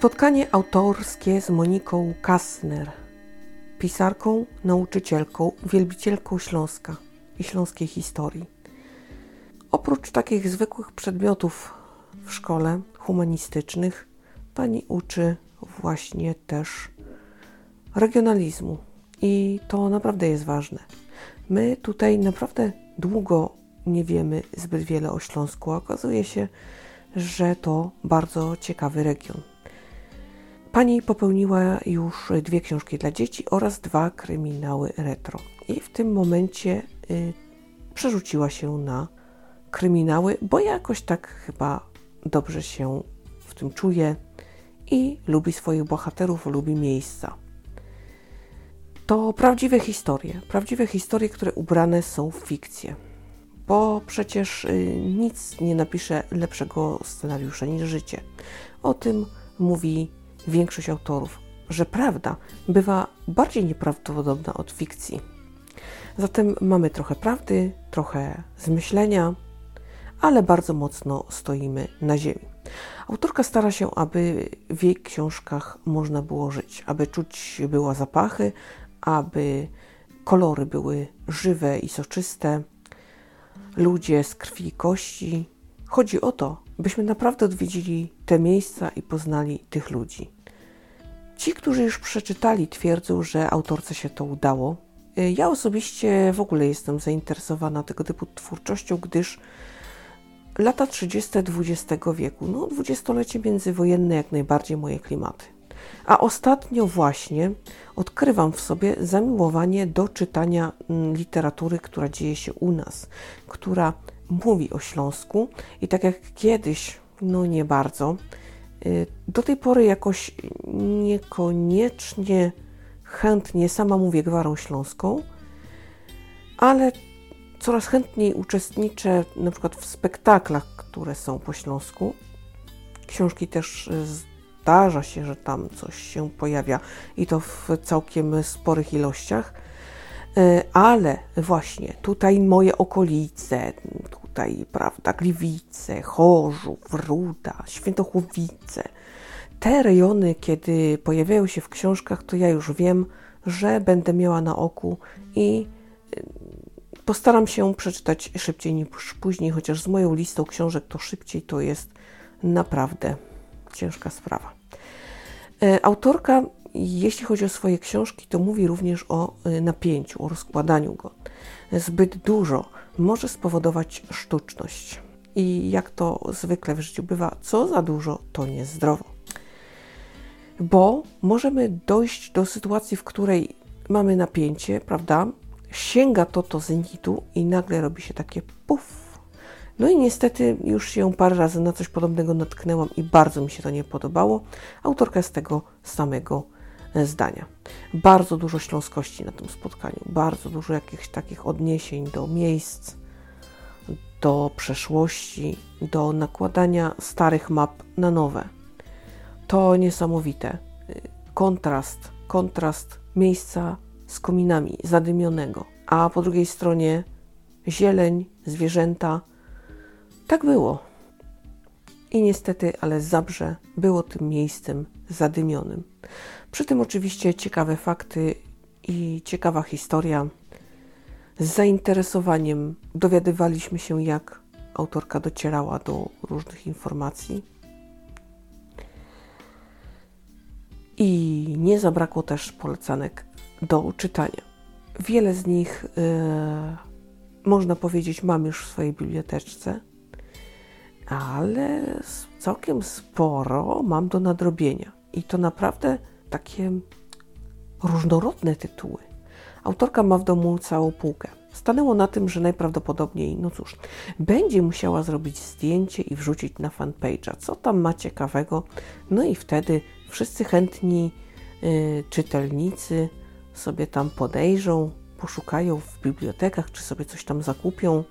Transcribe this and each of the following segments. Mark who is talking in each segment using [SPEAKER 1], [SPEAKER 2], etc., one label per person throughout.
[SPEAKER 1] Spotkanie autorskie z Moniką Kassner, pisarką, nauczycielką, wielbicielką Śląska i śląskiej historii. Oprócz takich zwykłych przedmiotów w szkole humanistycznych, pani uczy właśnie też regionalizmu i to naprawdę jest ważne. My tutaj naprawdę długo nie wiemy zbyt wiele o Śląsku. Okazuje się, że to bardzo ciekawy region. Pani popełniła już dwie książki dla dzieci oraz dwa kryminały retro. I w tym momencie y, przerzuciła się na kryminały, bo jakoś tak chyba dobrze się w tym czuje i lubi swoich bohaterów, lubi miejsca. To prawdziwe historie, prawdziwe historie, które ubrane są w fikcję, bo przecież y, nic nie napisze lepszego scenariusza niż życie. O tym mówi większość autorów, że prawda bywa bardziej nieprawdopodobna od fikcji. Zatem mamy trochę prawdy, trochę zmyślenia, ale bardzo mocno stoimy na ziemi. Autorka stara się, aby w jej książkach można było żyć, aby czuć było zapachy, aby kolory były żywe i soczyste, ludzie z krwi i kości. Chodzi o to, byśmy naprawdę odwiedzili te miejsca i poznali tych ludzi. Ci, którzy już przeczytali, twierdzą, że autorce się to udało. Ja osobiście w ogóle jestem zainteresowana tego typu twórczością, gdyż lata 30. XX wieku, no dwudziestolecie międzywojenne jak najbardziej moje klimaty. A ostatnio właśnie odkrywam w sobie zamiłowanie do czytania mm, literatury, która dzieje się u nas, która mówi o Śląsku i tak jak kiedyś, no nie bardzo, y, do tej pory jakoś niekoniecznie chętnie sama mówię gwarą śląską, ale coraz chętniej uczestniczę na przykład w spektaklach, które są po śląsku. Książki też zdarza się, że tam coś się pojawia i to w całkiem sporych ilościach. E, ale właśnie tutaj moje okolice, tutaj, prawda, Gliwice, Chorzów, Ruda, Świętochłowice, te rejony, kiedy pojawiają się w książkach, to ja już wiem, że będę miała na oku i e, postaram się przeczytać szybciej niż później, chociaż z moją listą książek to szybciej to jest naprawdę ciężka sprawa. E, autorka, jeśli chodzi o swoje książki, to mówi również o e, napięciu, o rozkładaniu go. Zbyt dużo może spowodować sztuczność. I jak to zwykle w życiu bywa, co za dużo, to niezdrowo. Bo możemy dojść do sytuacji, w której mamy napięcie, prawda? Sięga to do zenitu i nagle robi się takie puf, no i niestety już się parę razy na coś podobnego natknęłam i bardzo mi się to nie podobało. Autorka z tego samego zdania. Bardzo dużo śląskości na tym spotkaniu, bardzo dużo jakichś takich odniesień do miejsc, do przeszłości, do nakładania starych map na nowe. To niesamowite. E, kontrast, kontrast miejsca z kominami zadymionego, a po drugiej stronie zieleń, zwierzęta, tak było. I niestety, ale Zabrze było tym miejscem zadymionym. Przy tym oczywiście ciekawe fakty i ciekawa historia. Z zainteresowaniem dowiadywaliśmy się, jak autorka docierała do różnych informacji. I nie zabrakło też polecanek do czytania. Wiele z nich, yy, można powiedzieć, mam już w swojej biblioteczce ale całkiem sporo mam do nadrobienia. I to naprawdę takie różnorodne tytuły. Autorka ma w domu całą półkę. Stanęło na tym, że najprawdopodobniej, no cóż, będzie musiała zrobić zdjęcie i wrzucić na fanpage'a, co tam ma ciekawego. No i wtedy wszyscy chętni y, czytelnicy sobie tam podejrzą, poszukają w bibliotekach, czy sobie coś tam zakupią.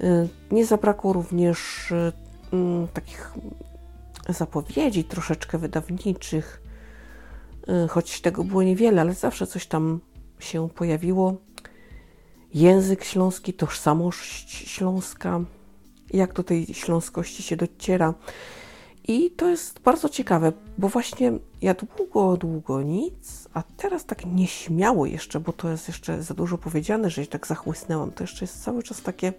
[SPEAKER 1] Y, nie zabrakło również y, mm, takich zapowiedzi troszeczkę wydawniczych, y, choć tego było niewiele, ale zawsze coś tam się pojawiło. Język śląski, tożsamość śląska, jak do tej śląskości się dociera. I to jest bardzo ciekawe, bo właśnie ja długo, długo nic, a teraz tak nieśmiało jeszcze, bo to jest jeszcze za dużo powiedziane, że się tak zachłysnęłam, to jeszcze jest cały czas takie,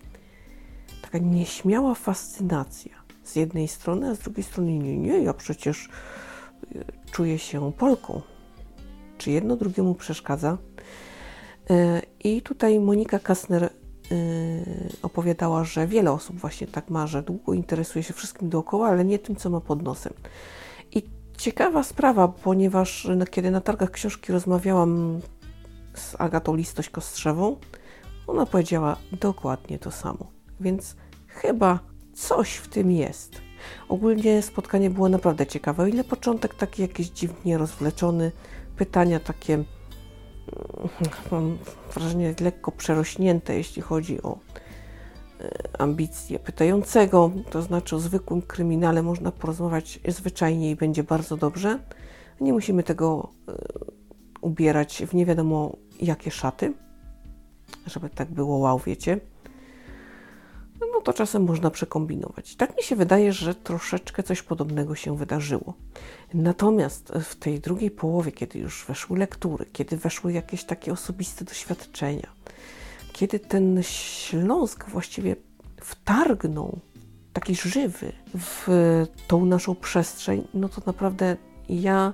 [SPEAKER 1] taka nieśmiała fascynacja. Z jednej strony, a z drugiej strony nie, nie, ja przecież e, czuję się Polką. Czy jedno drugiemu przeszkadza? E, I tutaj Monika Kasner Y, opowiadała, że wiele osób właśnie tak ma, że długo interesuje się wszystkim dookoła, ale nie tym, co ma pod nosem. I ciekawa sprawa, ponieważ no, kiedy na targach książki rozmawiałam z Agatą Listoś-Kostrzewą, ona powiedziała dokładnie to samo. Więc chyba coś w tym jest. Ogólnie spotkanie było naprawdę ciekawe. O ile początek taki jakiś dziwnie rozwleczony, pytania takie mam wrażenie lekko przerośnięte, jeśli chodzi o e, ambicje pytającego, to znaczy o zwykłym kryminale można porozmawiać zwyczajnie i będzie bardzo dobrze. Nie musimy tego e, ubierać w nie wiadomo jakie szaty, żeby tak było wow, wiecie no to czasem można przekombinować. Tak mi się wydaje, że troszeczkę coś podobnego się wydarzyło. Natomiast w tej drugiej połowie, kiedy już weszły lektury, kiedy weszły jakieś takie osobiste doświadczenia, kiedy ten Śląsk właściwie wtargnął taki żywy w tą naszą przestrzeń, no to naprawdę ja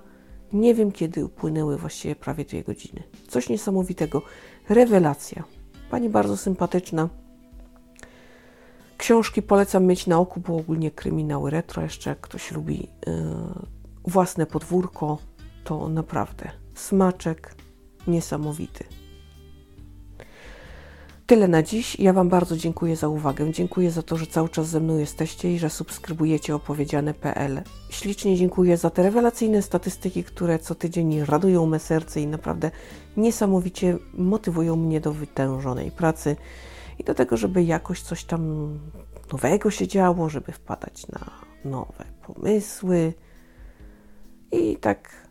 [SPEAKER 1] nie wiem, kiedy upłynęły właściwie prawie dwie godziny. Coś niesamowitego. Rewelacja. Pani bardzo sympatyczna Książki polecam mieć na oku, bo ogólnie kryminały retro, jeszcze jak ktoś lubi yy, własne podwórko, to naprawdę smaczek niesamowity. Tyle na dziś. Ja Wam bardzo dziękuję za uwagę. Dziękuję za to, że cały czas ze mną jesteście i że subskrybujecie opowiedziane.pl. Ślicznie dziękuję za te rewelacyjne statystyki, które co tydzień radują me serce i naprawdę niesamowicie motywują mnie do wytężonej pracy i do tego, żeby jakoś coś tam nowego się działo, żeby wpadać na nowe pomysły i tak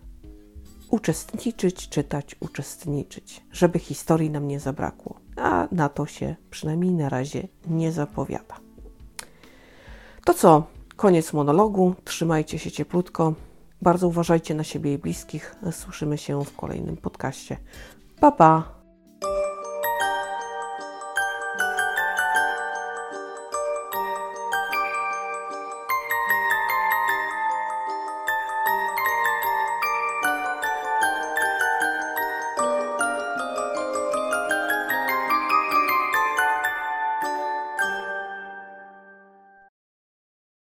[SPEAKER 1] uczestniczyć, czytać, uczestniczyć, żeby historii nam nie zabrakło. A na to się przynajmniej na razie nie zapowiada. To co? Koniec monologu. Trzymajcie się cieplutko. Bardzo uważajcie na siebie i bliskich. Słyszymy się w kolejnym podcaście. Pa, pa!